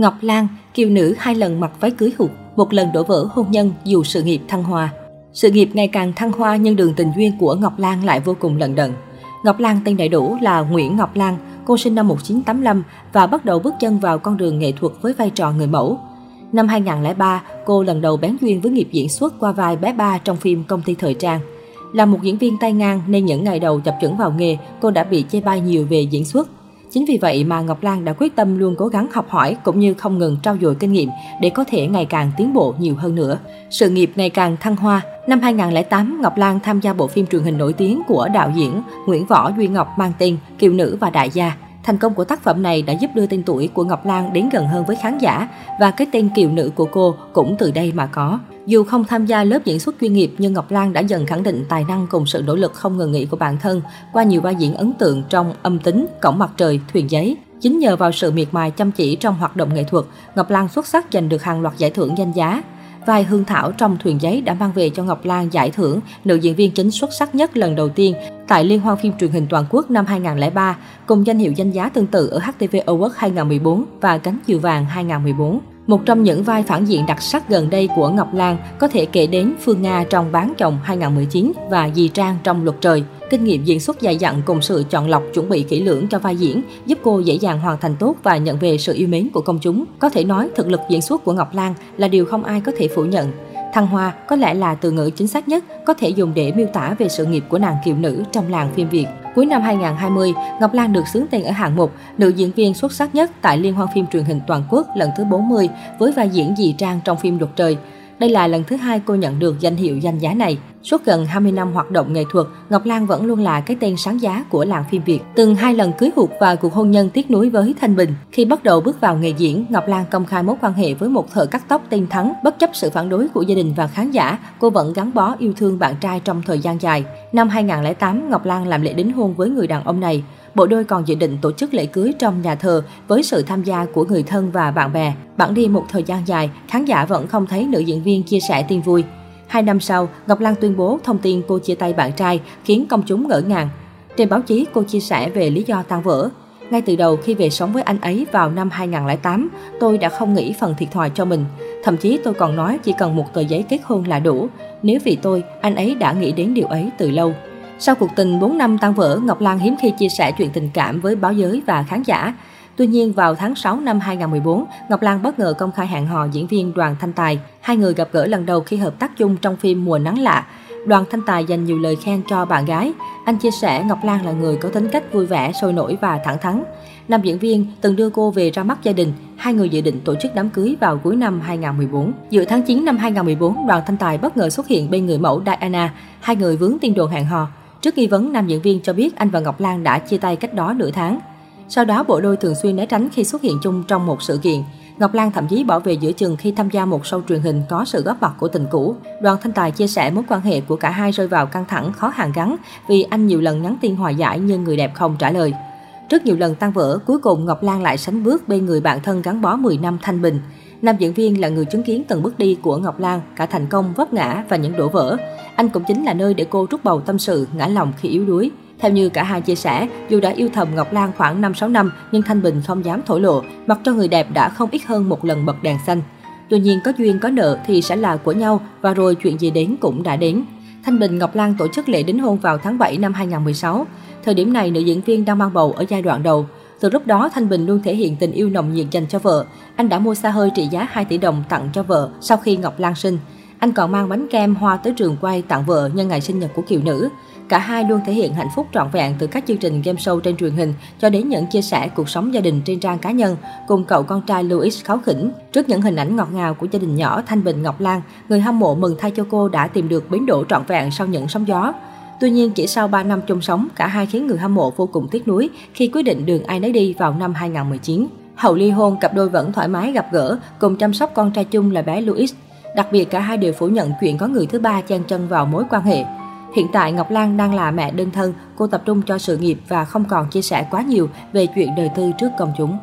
Ngọc Lan, kiều nữ hai lần mặc váy cưới hụt, một lần đổ vỡ hôn nhân dù sự nghiệp thăng hoa. Sự nghiệp ngày càng thăng hoa nhưng đường tình duyên của Ngọc Lan lại vô cùng lận đận. Ngọc Lan tên đầy đủ là Nguyễn Ngọc Lan, cô sinh năm 1985 và bắt đầu bước chân vào con đường nghệ thuật với vai trò người mẫu. Năm 2003, cô lần đầu bén duyên với nghiệp diễn xuất qua vai bé ba trong phim Công ty Thời trang. Là một diễn viên tay ngang nên những ngày đầu chập chững vào nghề, cô đã bị chê bai nhiều về diễn xuất. Chính vì vậy mà Ngọc Lan đã quyết tâm luôn cố gắng học hỏi cũng như không ngừng trau dồi kinh nghiệm để có thể ngày càng tiến bộ nhiều hơn nữa. Sự nghiệp ngày càng thăng hoa. Năm 2008, Ngọc Lan tham gia bộ phim truyền hình nổi tiếng của đạo diễn Nguyễn Võ Duy Ngọc mang tên Kiều Nữ và Đại gia. Thành công của tác phẩm này đã giúp đưa tên tuổi của Ngọc Lan đến gần hơn với khán giả và cái tên kiều nữ của cô cũng từ đây mà có. Dù không tham gia lớp diễn xuất chuyên nghiệp nhưng Ngọc Lan đã dần khẳng định tài năng cùng sự nỗ lực không ngừng nghỉ của bản thân qua nhiều vai diễn ấn tượng trong Âm tính, Cổng mặt trời, Thuyền giấy. Chính nhờ vào sự miệt mài chăm chỉ trong hoạt động nghệ thuật, Ngọc Lan xuất sắc giành được hàng loạt giải thưởng danh giá. Vai Hương Thảo trong Thuyền giấy đã mang về cho Ngọc Lan giải thưởng nữ diễn viên chính xuất sắc nhất lần đầu tiên tại Liên hoan phim truyền hình toàn quốc năm 2003, cùng danh hiệu danh giá tương tự ở HTV Awards 2014 và Cánh chiều vàng 2014. Một trong những vai phản diện đặc sắc gần đây của Ngọc Lan có thể kể đến Phương Nga trong Bán chồng 2019 và Dì Trang trong Luật trời. Kinh nghiệm diễn xuất dày dặn cùng sự chọn lọc chuẩn bị kỹ lưỡng cho vai diễn giúp cô dễ dàng hoàn thành tốt và nhận về sự yêu mến của công chúng. Có thể nói thực lực diễn xuất của Ngọc Lan là điều không ai có thể phủ nhận. Thăng hoa có lẽ là từ ngữ chính xác nhất có thể dùng để miêu tả về sự nghiệp của nàng kiều nữ trong làng phim Việt. Cuối năm 2020, Ngọc Lan được xướng tên ở hạng mục nữ diễn viên xuất sắc nhất tại Liên hoan phim truyền hình toàn quốc lần thứ 40 với vai diễn dì Trang trong phim Luật trời. Đây là lần thứ hai cô nhận được danh hiệu danh giá này. Suốt gần 20 năm hoạt động nghệ thuật, Ngọc Lan vẫn luôn là cái tên sáng giá của làng phim Việt. Từng hai lần cưới hụt và cuộc hôn nhân tiếc nuối với Thanh Bình. Khi bắt đầu bước vào nghề diễn, Ngọc Lan công khai mối quan hệ với một thợ cắt tóc tên Thắng. Bất chấp sự phản đối của gia đình và khán giả, cô vẫn gắn bó yêu thương bạn trai trong thời gian dài. Năm 2008, Ngọc Lan làm lễ đính hôn với người đàn ông này. Bộ đôi còn dự định tổ chức lễ cưới trong nhà thờ với sự tham gia của người thân và bạn bè. Bản đi một thời gian dài, khán giả vẫn không thấy nữ diễn viên chia sẻ tin vui. Hai năm sau, Ngọc Lan tuyên bố thông tin cô chia tay bạn trai khiến công chúng ngỡ ngàng. Trên báo chí, cô chia sẻ về lý do tan vỡ. Ngay từ đầu khi về sống với anh ấy vào năm 2008, tôi đã không nghĩ phần thiệt thòi cho mình. Thậm chí tôi còn nói chỉ cần một tờ giấy kết hôn là đủ. Nếu vì tôi, anh ấy đã nghĩ đến điều ấy từ lâu. Sau cuộc tình 4 năm tan vỡ, Ngọc Lan hiếm khi chia sẻ chuyện tình cảm với báo giới và khán giả. Tuy nhiên, vào tháng 6 năm 2014, Ngọc Lan bất ngờ công khai hẹn hò diễn viên Đoàn Thanh Tài. Hai người gặp gỡ lần đầu khi hợp tác chung trong phim Mùa Nắng Lạ. Đoàn Thanh Tài dành nhiều lời khen cho bạn gái. Anh chia sẻ Ngọc Lan là người có tính cách vui vẻ, sôi nổi và thẳng thắn. Nam diễn viên từng đưa cô về ra mắt gia đình, hai người dự định tổ chức đám cưới vào cuối năm 2014. Giữa tháng 9 năm 2014, Đoàn Thanh Tài bất ngờ xuất hiện bên người mẫu Diana, hai người vướng tin đồn hẹn hò. Trước nghi vấn, nam diễn viên cho biết anh và Ngọc Lan đã chia tay cách đó nửa tháng. Sau đó, bộ đôi thường xuyên né tránh khi xuất hiện chung trong một sự kiện. Ngọc Lan thậm chí bỏ về giữa chừng khi tham gia một show truyền hình có sự góp mặt của tình cũ. Đoàn Thanh Tài chia sẻ mối quan hệ của cả hai rơi vào căng thẳng khó hàn gắn vì anh nhiều lần nhắn tin hòa giải nhưng người đẹp không trả lời. Trước nhiều lần tan vỡ, cuối cùng Ngọc Lan lại sánh bước bên người bạn thân gắn bó 10 năm Thanh Bình. Nam diễn viên là người chứng kiến từng bước đi của Ngọc Lan, cả thành công, vấp ngã và những đổ vỡ. Anh cũng chính là nơi để cô rút bầu tâm sự, ngã lòng khi yếu đuối. Theo như cả hai chia sẻ, dù đã yêu thầm Ngọc Lan khoảng 5-6 năm, nhưng Thanh Bình không dám thổ lộ, mặc cho người đẹp đã không ít hơn một lần bật đèn xanh. Tuy nhiên có duyên có nợ thì sẽ là của nhau và rồi chuyện gì đến cũng đã đến. Thanh Bình Ngọc Lan tổ chức lễ đính hôn vào tháng 7 năm 2016. Thời điểm này, nữ diễn viên đang mang bầu ở giai đoạn đầu. Từ lúc đó, Thanh Bình luôn thể hiện tình yêu nồng nhiệt dành cho vợ. Anh đã mua xa hơi trị giá 2 tỷ đồng tặng cho vợ sau khi Ngọc Lan sinh. Anh còn mang bánh kem hoa tới trường quay tặng vợ nhân ngày sinh nhật của kiều nữ. Cả hai luôn thể hiện hạnh phúc trọn vẹn từ các chương trình game show trên truyền hình cho đến những chia sẻ cuộc sống gia đình trên trang cá nhân cùng cậu con trai Louis kháo khỉnh. Trước những hình ảnh ngọt ngào của gia đình nhỏ Thanh Bình Ngọc Lan, người hâm mộ mừng thay cho cô đã tìm được bến đỗ trọn vẹn sau những sóng gió. Tuy nhiên, chỉ sau 3 năm chung sống, cả hai khiến người hâm mộ vô cùng tiếc nuối khi quyết định đường ai nấy đi vào năm 2019. Hậu ly hôn, cặp đôi vẫn thoải mái gặp gỡ, cùng chăm sóc con trai chung là bé Louis. Đặc biệt cả hai đều phủ nhận chuyện có người thứ ba chen chân vào mối quan hệ. Hiện tại Ngọc Lan đang là mẹ đơn thân, cô tập trung cho sự nghiệp và không còn chia sẻ quá nhiều về chuyện đời tư trước công chúng.